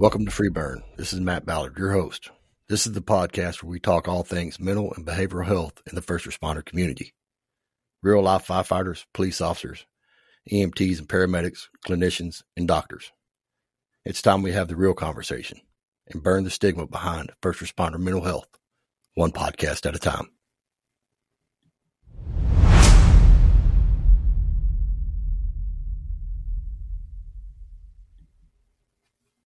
Welcome to Free Burn. This is Matt Ballard, your host. This is the podcast where we talk all things mental and behavioral health in the first responder community. Real life firefighters, police officers, EMTs and paramedics, clinicians, and doctors. It's time we have the real conversation and burn the stigma behind first responder mental health, one podcast at a time.